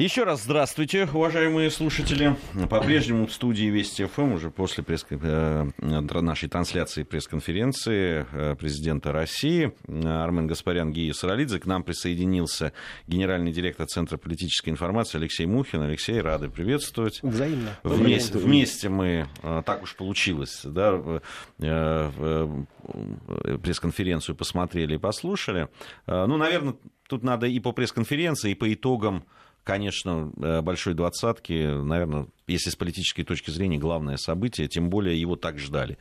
Еще раз здравствуйте, уважаемые слушатели. По-прежнему в студии Вести ФМ уже после пресс э, нашей трансляции пресс-конференции э, президента России Армен Гаспарян Гия Саралидзе. К нам присоединился генеральный директор Центра политической информации Алексей Мухин. Алексей, рады приветствовать. Взаимно. Вместе, вместе мы, э, так уж получилось, да, пресс-конференцию посмотрели и послушали. Ну, наверное, тут надо и по пресс-конференции, и по итогам конечно, э, большой двадцатки, наверное, если с политической точки зрения, главное событие, тем более его так ждали.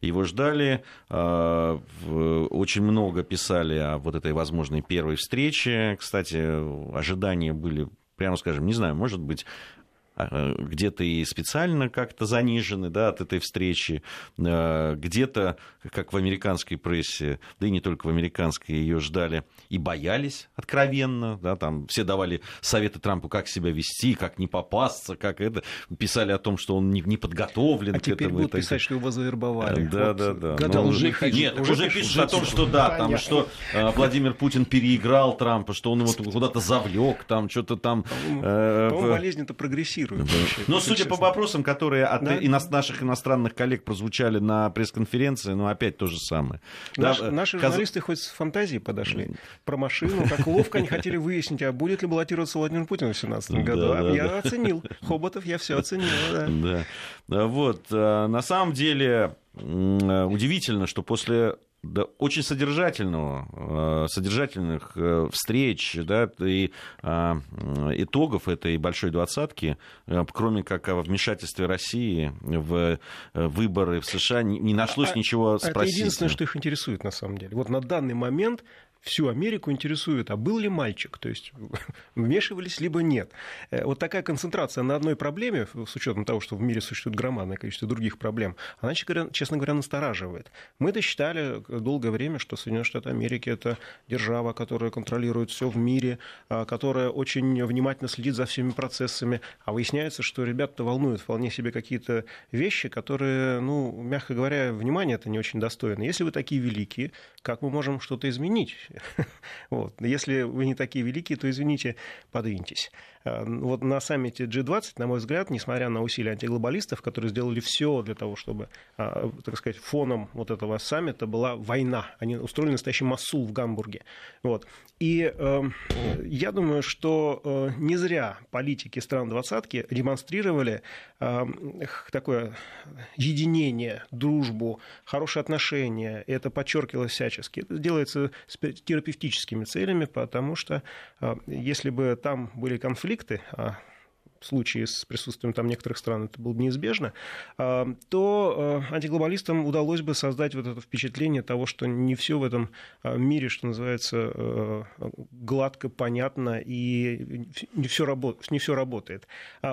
Его ждали, э, очень много писали о вот этой возможной первой встрече. Кстати, ожидания были прямо скажем, не знаю, может быть, где-то и специально как-то занижены да, от этой встречи, а, где-то, как в американской прессе, да и не только в американской, ее ждали и боялись откровенно, да, там все давали советы Трампу, как себя вести, как не попасться, как это, писали о том, что он не, не подготовлен а к теперь этому. будут писать, что его завербовали. Да, вот, да, да. Когда Но, уже, нет, уже, уже пишут о том, что да, там, что э, Владимир Путин переиграл Трампа, что он его куда-то завлек, там что-то там. По-моему, э, болезнь это прогрессирует. Но судя по вопросам, которые от наших иностранных коллег прозвучали на пресс-конференции, ну опять то же самое. Да, наши журналисты хоть с фантазией подошли про машину, как ловко они хотели выяснить, а будет ли баллотироваться Владимир Путин в 2017 году. Я оценил. Хоботов я все оценил. Да. да. Вот. А, на самом деле удивительно, что после да, очень содержательного, э, содержательных э, встреч да, и а, итогов этой большой двадцатки, э, кроме как о вмешательстве России в выборы в США, не нашлось а, ничего спросить. Это единственное, что их интересует на самом деле. Вот на данный момент всю Америку интересует, а был ли мальчик, то есть вмешивались либо нет. Э, вот такая концентрация на одной проблеме, с учетом того, что в мире существует громадное количество других проблем, она, честно говоря, настораживает. Мы-то считали долгое время, что Соединенные Штаты Америки это держава, которая контролирует все в мире, а, которая очень внимательно следит за всеми процессами, а выясняется, что ребята волнуют вполне себе какие-то вещи, которые, ну, мягко говоря, внимание это не очень достойно. Если вы такие великие, как мы можем что-то изменить? Вот. Если вы не такие великие, то, извините, подвиньтесь. Э, вот на саммите G20, на мой взгляд, несмотря на усилия антиглобалистов, которые сделали все для того, чтобы, э, так сказать, фоном вот этого саммита была война. Они устроили настоящий массул в Гамбурге. Вот. И э, я думаю, что э, не зря политики стран двадцатки демонстрировали э, такое единение, дружбу, хорошие отношения. И это подчеркивалось всячески. Это делается с терапевтическими целями, потому что э, если бы там были конфликты, конфликты, а случае с присутствием там некоторых стран это было бы неизбежно, а, то а, антиглобалистам удалось бы создать вот это впечатление того, что не все в этом а, мире, что называется, гладко, понятно и не все, работ... не все работает.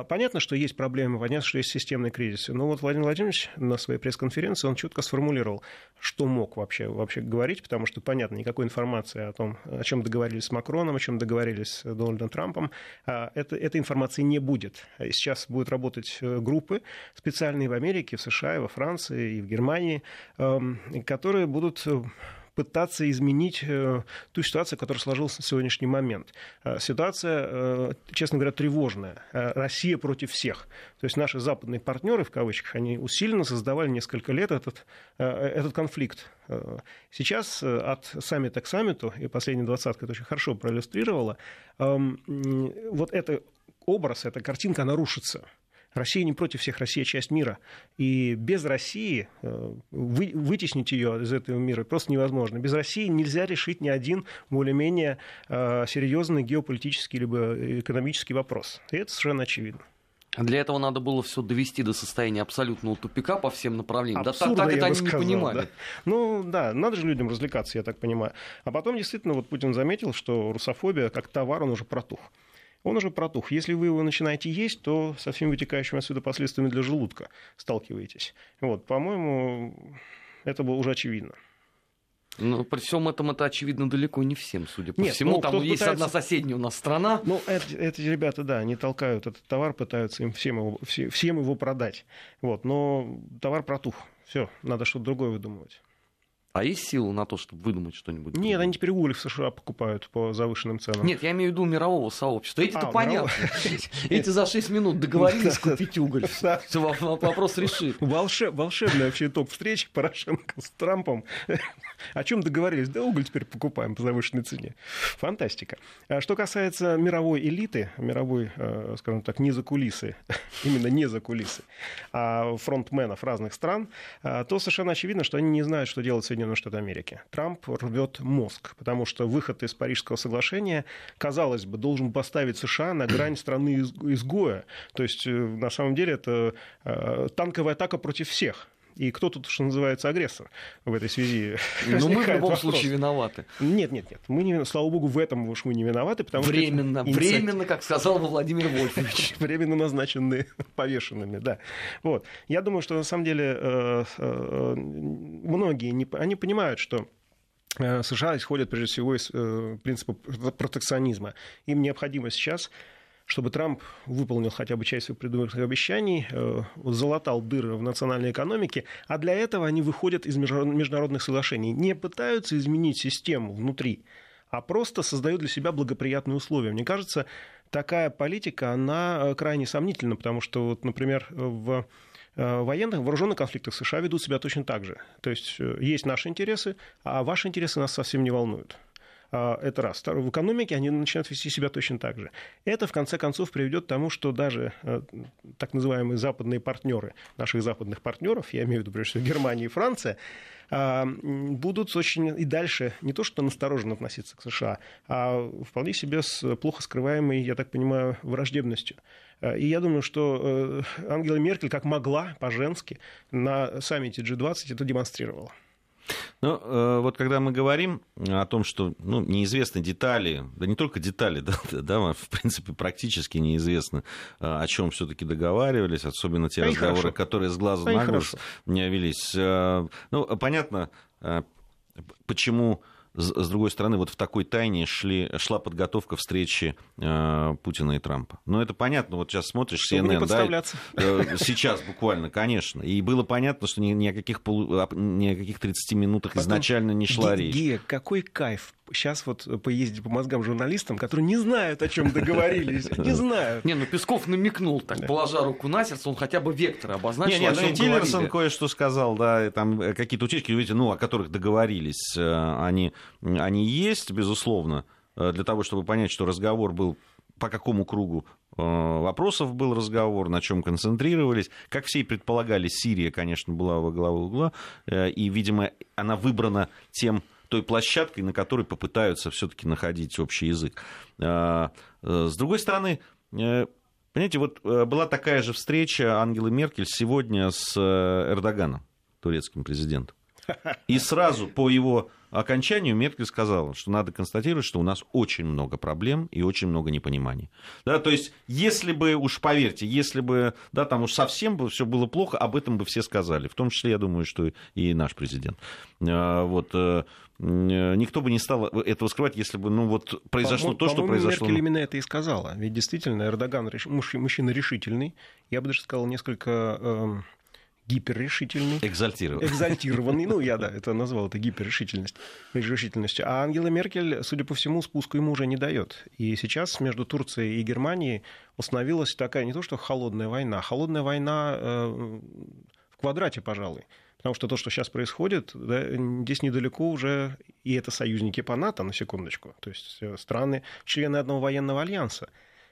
Понятно, что есть проблемы, понятно, что есть системные кризисы, но вот Владимир Владимирович на своей пресс-конференции он четко сформулировал, что мог вообще, вообще говорить, потому что, понятно, никакой информации о том, о чем договорились с Макроном, о чем договорились с Дональдом Трампом, это, этой информации не будет будет. Сейчас будут работать э, группы специальные в Америке, в США, во Франции и в Германии, эм, которые будут э, пытаться изменить э, ту ситуацию, которая сложилась на сегодняшний момент. Ситуация, честно говоря, тревожная. Россия против всех. То есть наши западные партнеры, в кавычках, они усиленно создавали несколько лет этот, этот конфликт. Сейчас от саммита к саммиту, и последняя двадцатка это очень хорошо проиллюстрировала, эм, вот это образ, эта картинка, она рушится. Россия не против всех, Россия часть мира. И без России э, вы, вытеснить ее из этого мира просто невозможно. Без России нельзя решить ни один более-менее э, серьезный геополитический либо экономический вопрос. И это совершенно очевидно. Для этого надо было все довести до состояния абсолютного тупика по всем направлениям. Абсурда, да так, так это они сказал, не понимали. Да. Ну да, надо же людям развлекаться, я так понимаю. А потом действительно вот Путин заметил, что русофобия как товар, он уже протух он уже протух. Если вы его начинаете есть, то со всеми вытекающими отсюда последствиями для желудка сталкиваетесь. Вот, по-моему, это было уже очевидно. Но при всем этом это очевидно далеко не всем, судя по Нет, всему. Ну, Там есть пытается... одна соседняя у нас страна. Ну, эти, эти ребята, да, они толкают этот товар, пытаются им всем его, всем его продать. Вот, но товар протух. Все, надо что-то другое выдумывать. А есть силы на то, чтобы выдумать что-нибудь? Нет, они теперь уголь в США покупают по завышенным ценам. Нет, я имею в виду мирового сообщества. Эти-то а, понятно. Эти за 6 минут договорились купить уголь. Вопрос решит. Волшебный вообще итог встречи Порошенко с Трампом. О чем договорились? Да уголь теперь покупаем по завышенной цене. Фантастика. А что касается мировой элиты, мировой, э, скажем так, не за кулисы, именно не за кулисы, а фронтменов разных стран, э, то совершенно очевидно, что они не знают, что делать Соединенные Штаты Америки. Трамп рвет мозг, потому что выход из Парижского соглашения, казалось бы, должен поставить США на грань страны изгоя. То есть, э, на самом деле, это танковая атака против всех. И кто тут, что называется, агрессор в этой связи? Ну, мы в любом вопрос. случае виноваты. Нет, нет, нет. Мы не, слава богу, в этом уж мы не виноваты, потому временно, что... Временно, временно, как сказал Владимир Вольфович. Временно назначенные повешенными, да. Вот. Я думаю, что на самом деле э, э, многие, не, они понимают, что э, США исходят прежде всего из принципа протекционизма. Им необходимо сейчас чтобы Трамп выполнил хотя бы часть своих предыдущих обещаний, э, залатал дыры в национальной экономике, а для этого они выходят из международных соглашений, не пытаются изменить систему внутри, а просто создают для себя благоприятные условия. Мне кажется, такая политика, она э, крайне сомнительна, потому что, вот, например, в э, военных, вооруженных конфликтах США ведут себя точно так же. То есть есть наши интересы, а ваши интересы нас совсем не волнуют. А, это раз. В экономике они начинают вести себя точно так же. Это, в конце концов, приведет к тому, что даже э, так называемые западные партнеры, наших западных партнеров, я имею в виду, прежде всего, Германия и Франция, а, будут очень и дальше не то что настороженно относиться к США, а вполне себе с плохо скрываемой, я так понимаю, враждебностью. Э, и я думаю, что э, Ангела Меркель как могла по-женски на саммите G20 это демонстрировала. Ну, э, вот когда мы говорим о том, что ну, неизвестны детали, да не только детали, да, да, в принципе, практически неизвестно, э, о чем все-таки договаривались, особенно те а разговоры, хорошо. которые с глазу а на глаз не велись. Э, ну, понятно, почему с другой стороны, вот в такой тайне шли, шла подготовка встречи э, Путина и Трампа. Ну, это понятно, вот сейчас смотришь Чтобы CNN, да, э, сейчас буквально, конечно. И было понятно, что ни, ни, о, каких полу, ни о каких 30 минутах Потом, изначально не шла речь. Гия, какой кайф сейчас вот поездить по мозгам журналистам, которые не знают, о чем договорились, не знают. Не, ну Песков намекнул, так, положа руку на сердце, он хотя бы вектор обозначил, Не, не, ну Тиллерсон кое-что сказал, да, там э, какие-то утечки, видите, ну, о которых договорились, э, они, они есть, безусловно, э, для того, чтобы понять, что разговор был по какому кругу вопросов был разговор, на чем концентрировались. Как все и предполагали, Сирия, конечно, была во главу угла, и, видимо, она выбрана тем той площадкой, на которой попытаются все-таки находить общий язык. Э, с другой стороны, э, понимаете, вот э, была такая же встреча Ангелы Меркель сегодня с Эрдоганом, турецким президентом. И сразу по его окончанию Меркель сказала, что надо констатировать, что у нас очень много проблем и очень много непониманий. Да, то есть, если бы, уж поверьте, если бы да, там уж совсем бы все было плохо, об этом бы все сказали. В том числе, я думаю, что и наш президент. А, вот, э, никто бы не стал этого скрывать, если бы ну, вот произошло по, то, что произошло. Меркель именно это и сказала. Ведь действительно, Эрдоган мужчина решительный. Я бы даже сказал, несколько эм, гиперрешительный. Экзальтированный. Экзальтированный, ну, я, да, это назвал, это гиперрешительность, решительностью. А Ангела Меркель, судя по всему, спуску ему уже не дает. И сейчас между Турцией и Германией установилась такая не то что холодная война, а холодная война э, в квадрате, пожалуй. Потому что то, что сейчас происходит, да, здесь недалеко уже, и это союзники по НАТО, на секундочку, то есть э, страны, члены одного военного альянса.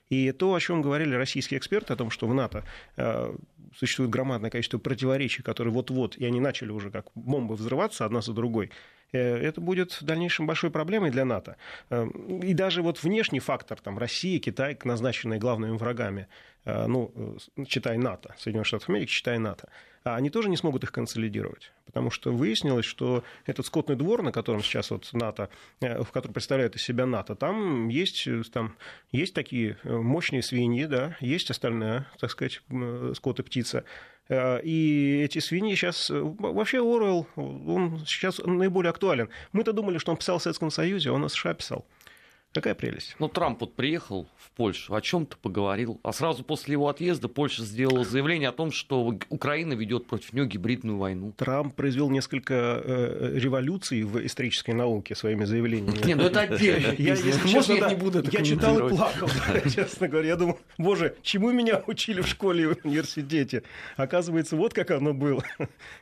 И то, о чем говорили российские эксперты, о том, что в НАТО э, существует громадное количество противоречий, которые вот-вот, и они начали уже как бомбы взрываться одна за другой, э, это будет в дальнейшем большой проблемой для НАТО. Э, и даже вот внешний фактор, там, Россия, Китай, назначенные главными врагами, ну, читай НАТО, Соединенных Штатов Америки, читай НАТО, они тоже не смогут их консолидировать. Потому что выяснилось, что этот скотный двор, на котором сейчас вот НАТО, э, в котором представляет из себя НАТО, там есть, там есть такие э, мощные свиньи, да, есть остальная, так сказать, скот и птица. Э, и эти свиньи сейчас... Вообще Орел, он сейчас наиболее актуален. Мы-то думали, что он писал в Советском Союзе, а он о США писал. Какая прелесть. Ну, Трамп вот приехал в Польшу, о чем-то поговорил, а сразу после его отъезда Польша сделала заявление о том, что Украина ведет против нее гибридную войну. Трамп произвел несколько э, революций в исторической науке своими заявлениями. Не, ну это отдельно. Я, если честно, я не буду Я читал и плакал, честно говоря. Я думал, боже, чему меня учили в школе и в университете? Оказывается, вот как оно было.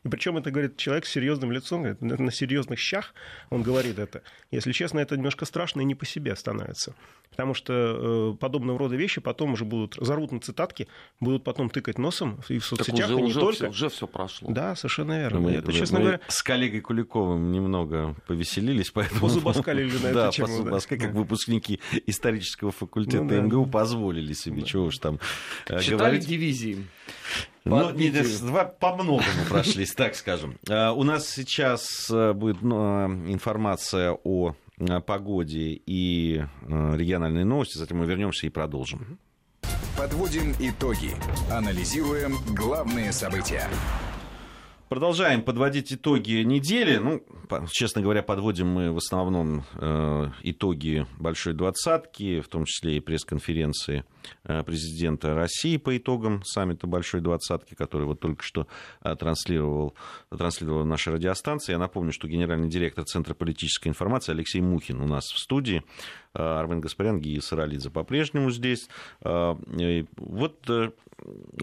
И причем это говорит человек с серьезным лицом, на серьезных щах он говорит это. Если честно, это немножко страшно и не по себе становится. Потому что э, подобного рода вещи потом уже будут, зарвут на цитатки, будут потом тыкать носом и в соцсетях, уже, и не уже только. Все, уже все прошло. Да, совершенно верно. Мы, это, мы, честно мы говоря... с коллегой Куликовым немного повеселились, поэтому... Позубаскалили на эту да, тему. Да, как выпускники исторического факультета ну, МГУ позволили себе, чего уж там э, Читали говорить. дивизии. Ну, не, по многому прошлись, так скажем. Э, у нас сейчас э, будет информация о погоде и региональные новости, затем мы вернемся и продолжим. Подводим итоги. Анализируем главные события. Продолжаем подводить итоги недели. Ну, честно говоря, подводим мы в основном э, итоги большой двадцатки, в том числе и пресс-конференции э, президента России по итогам саммита большой двадцатки, который вот только что э, транслировал, транслировала наша радиостанция. Я напомню, что генеральный директор Центра политической информации Алексей Мухин у нас в студии. Э, Армен Гаспарян, Гия Саралидзе по-прежнему здесь. Э, вот э,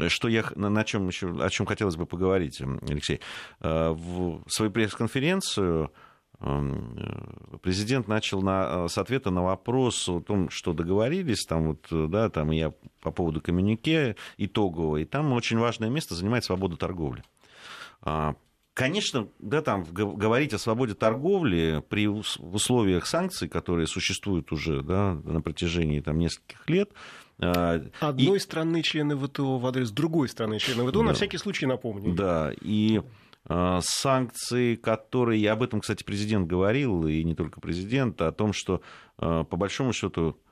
что я на чем еще, о чем хотелось бы поговорить, Алексей. В свою пресс-конференцию президент начал на, с ответа на вопрос о том, что договорились, там вот, да, там я по поводу коммюнике итогового, и там очень важное место занимает свобода торговли. А, Конечно, да, там говорить о свободе торговли при условиях санкций, которые существуют уже да, на протяжении там, нескольких лет. Одной и... страны члены ВТО в адрес другой страны члены ВТО, да. на всякий случай напомню. Да, и санкции, которые, об этом, кстати, президент говорил, и не только президент, о том, что а, по большому счету Э,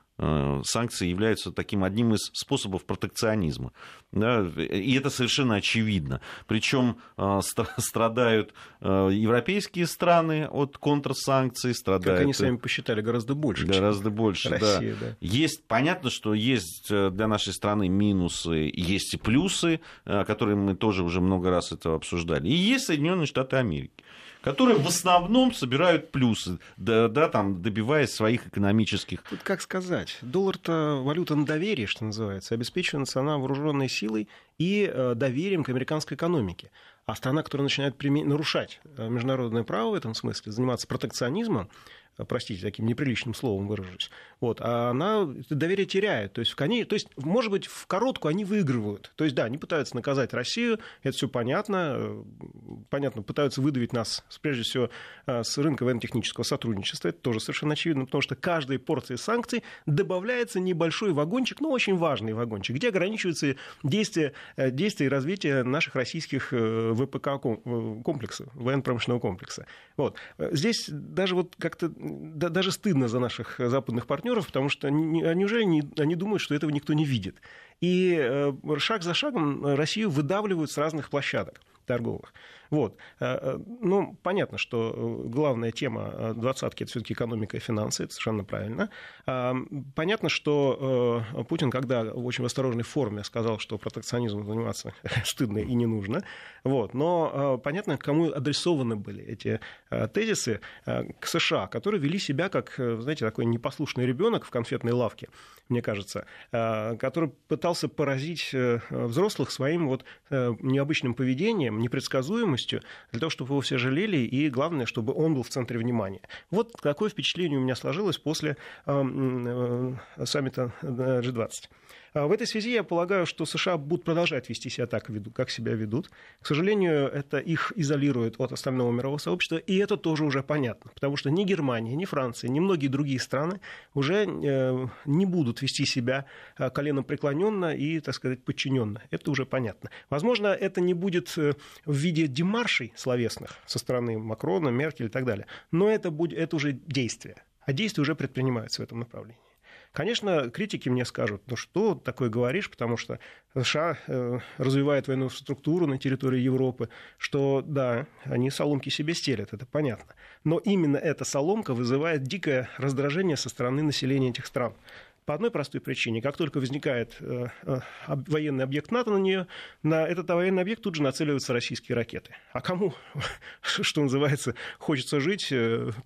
санкции являются таким одним из способов протекционизма. Да, и это совершенно очевидно. Причем э, страдают э, европейские страны от контрсанкций, страдают... Как они сами посчитали, гораздо больше. Гораздо больше, Россия, да. да. Есть, понятно, что есть для нашей страны минусы, есть и плюсы, которые мы тоже уже много раз это обсуждали. И есть Соединенные Штаты Америки которые в основном собирают плюсы, да, да, там, добиваясь своих экономических... Тут как сказать, доллар-то валюта на доверие, что называется, обеспечивает страна вооруженной силой и э, доверием к американской экономике. А страна, которая начинает нарушать э, международное право в этом смысле, заниматься протекционизмом, простите, таким неприличным словом выражусь, вот, а она доверие теряет. То есть, они, то есть, может быть, в коротку они выигрывают. То есть, да, они пытаются наказать Россию, это все понятно, э, понятно, пытаются выдавить нас, прежде всего, э, с рынка военно-технического сотрудничества, это тоже совершенно очевидно, потому что каждой порции санкций добавляется небольшой вагончик, но очень важный вагончик, где ограничиваются действия, э, действия и развитие наших российских ВПК комплексов, военно-промышленного комплекса. Вот. Здесь даже вот как-то да, даже стыдно за наших западных партнеров, потому что они, неужели они, они думают, что этого никто не видит? И э, шаг за шагом Россию выдавливают с разных площадок торговых. Вот. Э, э, ну, понятно, что э, главная тема двадцатки – это все-таки экономика и финансы, это совершенно правильно. А, понятно, что Путин, когда в очень осторожной форме сказал, что протекционизмом заниматься стыдно и не нужно, вот. но понятно, кому адресованы были эти тезисы к США, которые вели себя как, знаете, такой непослушный ребенок в конфетной лавке, мне кажется, который пытался поразить взрослых своим вот необычным поведением, непредсказуемостью, для того, чтобы его все жалели, и главное, чтобы он был в центре внимания. Вот такое впечатление у меня сложилось после э, саммита G20. А в этой связи я полагаю, что США будут продолжать вести себя так, как себя ведут. К сожалению, это их изолирует от остального мирового сообщества, и это тоже уже понятно, потому что ни Германия, ни Франция, ни многие другие страны уже э, не будут вести себя э, коленом преклоненно и, так сказать, подчиненно. Это уже понятно. Возможно, это не будет э, в виде демаршей словесных со стороны Макрона, Меркель и так далее, но это, будет, это уже действие. А действия уже предпринимаются в этом направлении. Конечно, критики мне скажут, ну что такое говоришь, потому что США э, развивает военную структуру на территории Европы, что да, они соломки себе стелят, это понятно. Но именно эта соломка вызывает дикое раздражение со стороны населения этих стран. По одной простой причине. Как только возникает э, э, военный объект НАТО на нее, на этот военный объект тут же нацеливаются российские ракеты. А кому, что называется, хочется жить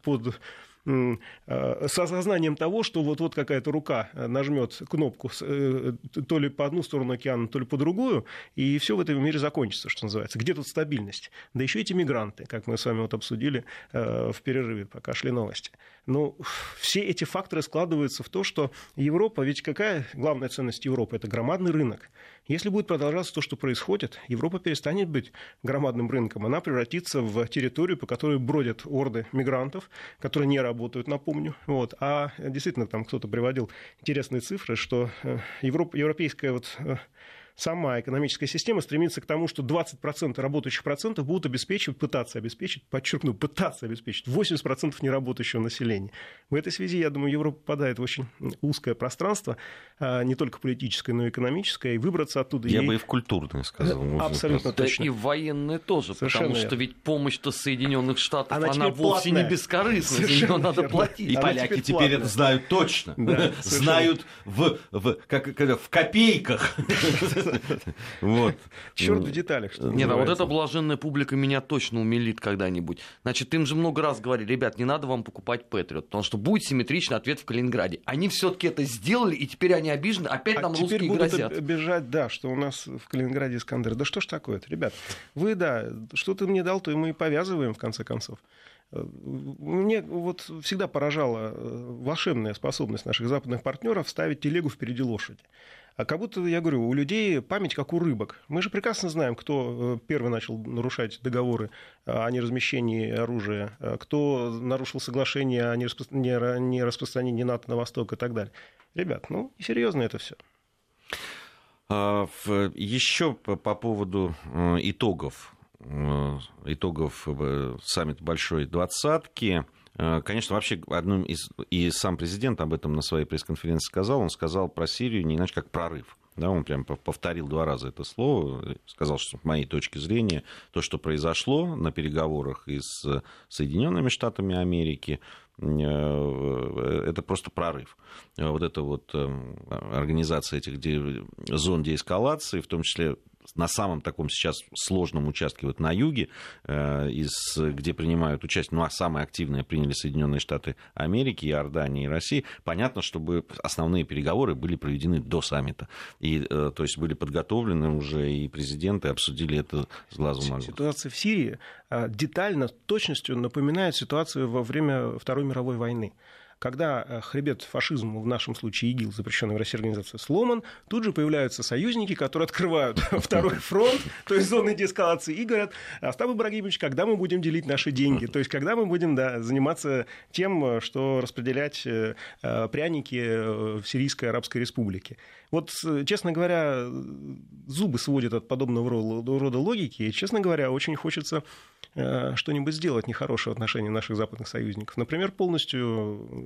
под с осознанием того, что вот-вот какая-то рука э, нажмет кнопку э, то ли по одну сторону океана, то ли по другую, и все в этом мире закончится, что называется. Где тут стабильность? Да еще эти мигранты, как мы с вами вот обсудили в перерыве, пока шли новости. Ну, все эти факторы складываются в то, что Европа, ведь какая главная ценность Европы? Это громадный рынок. Если будет продолжаться то, что происходит, Европа перестанет быть громадным рынком. Она превратится в территорию, по которой бродят орды мигрантов, которые не работают, напомню. Вот. А действительно, там кто-то приводил интересные цифры, что э, Европа, европейская вот э, сама экономическая система стремится к тому, что 20% работающих процентов будут обеспечивать, пытаться обеспечить, подчеркну, пытаться обеспечить 80% неработающего населения. В этой связи, я думаю, Европа попадает в очень узкое пространство, а, не только политическое, но и экономическое, и выбраться оттуда. Я ей... бы и в культурное сказал. Абсолютно да точно. и в военное тоже, Совершенно потому верно. что ведь помощь-то Соединенных Штатов, она, она вовсе платная. не бескорыстная, за Совершенно нее надо верно. платить. И Она поляки теперь теперь, это знают точно. Да, знают в, в, как, как, в копейках. вот. Черт в деталях, что Нет, а вот эта блаженная публика меня точно умилит когда-нибудь. Значит, им же много раз говорили, ребят, не надо вам покупать Патриот, потому что будет симметричный ответ в Калининграде. Они все-таки это сделали, и теперь они обижены, опять А нам русские будут грозят. обижать, да, что у нас в Калининграде Искандер. Да что ж такое-то, ребят? Вы, да, что ты мне дал, то и мы и повязываем, в конце концов. Э, Мне вот всегда поражала э, волшебная способность наших западных партнеров ставить телегу впереди лошади. А как будто, я говорю, у людей память как у рыбок. Мы же прекрасно знаем, кто э, первый начал нарушать договоры о неразмещении оружия, э, кто нарушил соглашение о нераспро- не ра- не распространении НАТО на восток и так далее. Ребят, ну, серьезно это все. А, Еще по, по поводу э, итогов, итогов саммита Большой Двадцатки. Э, Конечно, вообще одним из... И сам президент об этом на своей пресс-конференции сказал. Он сказал про Сирию не иначе, как прорыв. Да, он прям пов- повторил два раза это слово, сказал, что с моей точки зрения то, что произошло на переговорах и с Соединенными Штатами Америки, э, это просто прорыв. Э, Вот эта вот э, организация этих зон деэскалации, в том числе на самом таком сейчас сложном участке вот на юге, э, из, где принимают участие, ну, а самые активные приняли Соединенные Штаты Америки, Иордания и Россия, понятно, чтобы основные переговоры были проведены до саммита. И, э, то есть, были подготовлены уже, и президенты обсудили это с глазу на глаз. Ситуация в Сирии а, детально, точностью напоминает ситуацию во время Второй мировой войны. Когда а, хребет фашизма, в нашем случае ИГИЛ, запрещенная в России организация, сломан, тут же появляются союзники, которые открывают второй фронт, то есть зоны деэскалации, и говорят, Остап Ибрагимович, когда мы будем делить наши деньги? То есть когда мы будем да, заниматься тем, что распределять э, э, пряники э, в Сирийской Арабской Республике? Вот, э, честно говоря, зубы сводят от подобного ро- рода логики, и, честно говоря, очень хочется э, что-нибудь сделать нехорошее в отношении наших западных союзников. Например, полностью э,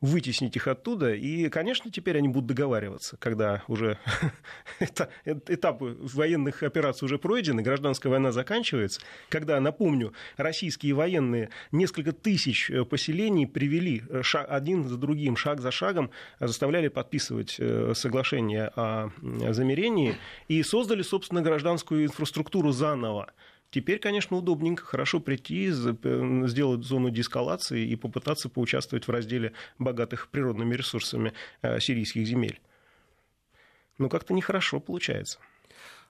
вытеснить их оттуда. И, конечно, теперь они будут договариваться, когда уже эта- этапы военных операций уже пройдены, гражданская война заканчивается, когда, напомню, российские военные несколько тысяч э, поселений привели э, один за другим, шаг за шагом, э, заставляли подписывать соглашение о м, замирении и создали, собственно, гражданскую инфраструктуру заново. Теперь, конечно, удобненько, хорошо прийти, сделать зону деэскалации и попытаться поучаствовать в разделе богатых природными ресурсами э, сирийских земель. Но как-то нехорошо получается.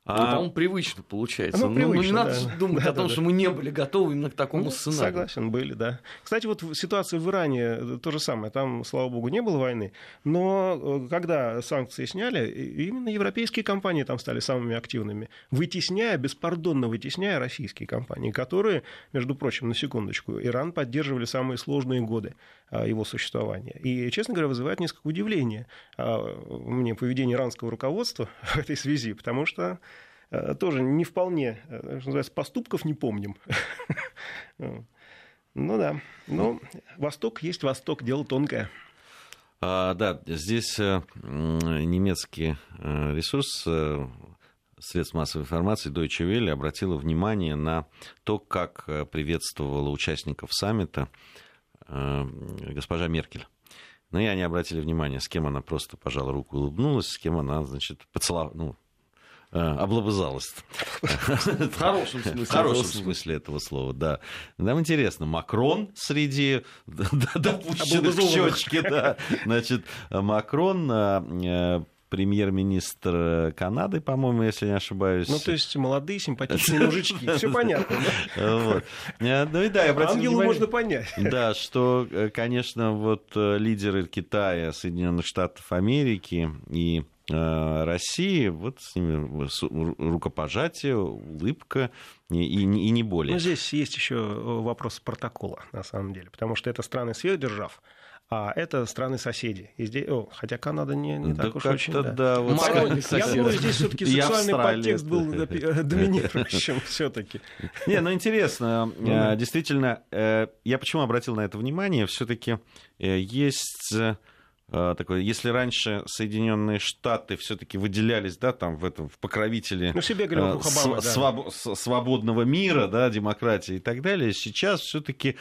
Ну, А- по-моему, привычно получается. Ну, Ну, ну, не привычно, надо да. думать Да, о том, да, что да. мы не были готовы именно к такому Ну, сценарию. Согласен, были, да. Кстати, вот ситуация в Иране э, то же самое. Там, слава богу, не было войны. Но э, когда санкции сняли, именно европейские компании там стали самыми активными, вытесняя, беспардонно вытесняя российские компании, которые, между прочим, на секундочку, Иран поддерживали самые сложные годы а, его существования. И, честно говоря, вызывает несколько удивления а, мне поведение иранского руководства в этой связи, потому что тоже не вполне, э, что называется, поступков не помним. Ну да. Ну, Восток есть Восток, дело тонкое. А, да, здесь э, немецкий э, ресурс э, средств массовой информации Deutsche Welle обратила внимание на то, как приветствовала участников саммита госпожа Меркель. Но и они обратили внимание, с кем она просто пожала руку и улыбнулась, с кем она, значит, поцеловала, ну, э, облобызалась. В хорошем смысле. В хорошем смысле этого слова, да. Нам интересно, Макрон среди допущенных к щечке, да. Значит, Макрон э, премьер-министр э, Канады, по-моему, если не ошибаюсь. Ну, то есть молодые, симпатичные мужички, все понятно. Э, ну и да, я Ангелу можно понять. Да, что, э, конечно, вот лидеры Китая, Соединенных Штатов Америки и России, вот с ними рукопожатие, улыбка и, и, и не более. Но здесь есть еще вопрос протокола, на самом деле, потому что это страны сверхдержав, а это страны-соседи. И здесь, о, хотя Канада не, не да так уж очень... Да. Да, вот Я думаю, здесь все-таки сексуальный подтекст был доминирующим все-таки. Не, ну интересно, ну э, действительно, э, я почему обратил на это внимание, все-таки э, есть такое, если раньше Соединенные Штаты все-таки выделялись, да, там в этом в покровителе ну, себе говорил, Обама, своб, да. свободного мира, да, демократии и так далее, сейчас все-таки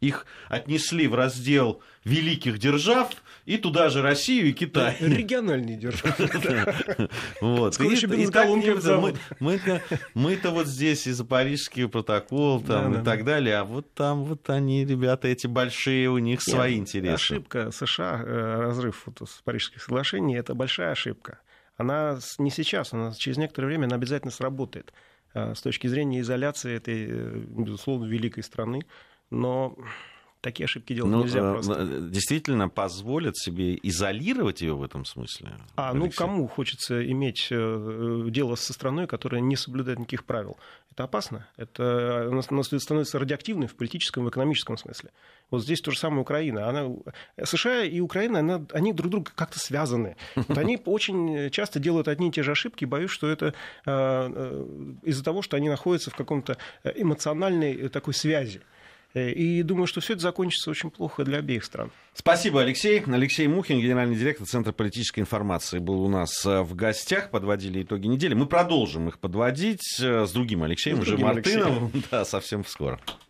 их отнесли в раздел великих держав, и туда же Россию и Китай. Региональные державы. Вот. Мы-то вот здесь и за Парижский протокол там, и так далее, а вот там вот они, ребята, эти большие, у них свои интересы. Ошибка США, э, разрыв с Парижских соглашений, это большая ошибка. Она не сейчас, она через некоторое время она обязательно сработает э, с точки зрения изоляции этой, э, безусловно, великой страны но такие ошибки делать ну, нельзя э, просто. Действительно позволят себе изолировать ее в этом смысле? А, ну, Алексей? ну кому хочется иметь э, дело со страной, которая не соблюдает никаких правил? Это опасно. Это она становится радиоактивной в политическом и экономическом смысле. Вот здесь то же самое Украина. Она, США и Украина, она, они друг друга как-то связаны. Вот они очень часто делают одни и те же ошибки. Боюсь, что это э, из-за того, что они находятся в каком-то эмоциональной такой связи. Э, и думаю, что все это закончится очень плохо для обеих стран. Спасибо, Алексей. Алексей Мухин, генеральный директор Центра политической информации, был у нас э, в гостях. Подводили итоги недели. Мы продолжим их подводить э, с другим Алексеем, с уже Мартыновым. Да, совсем скоро.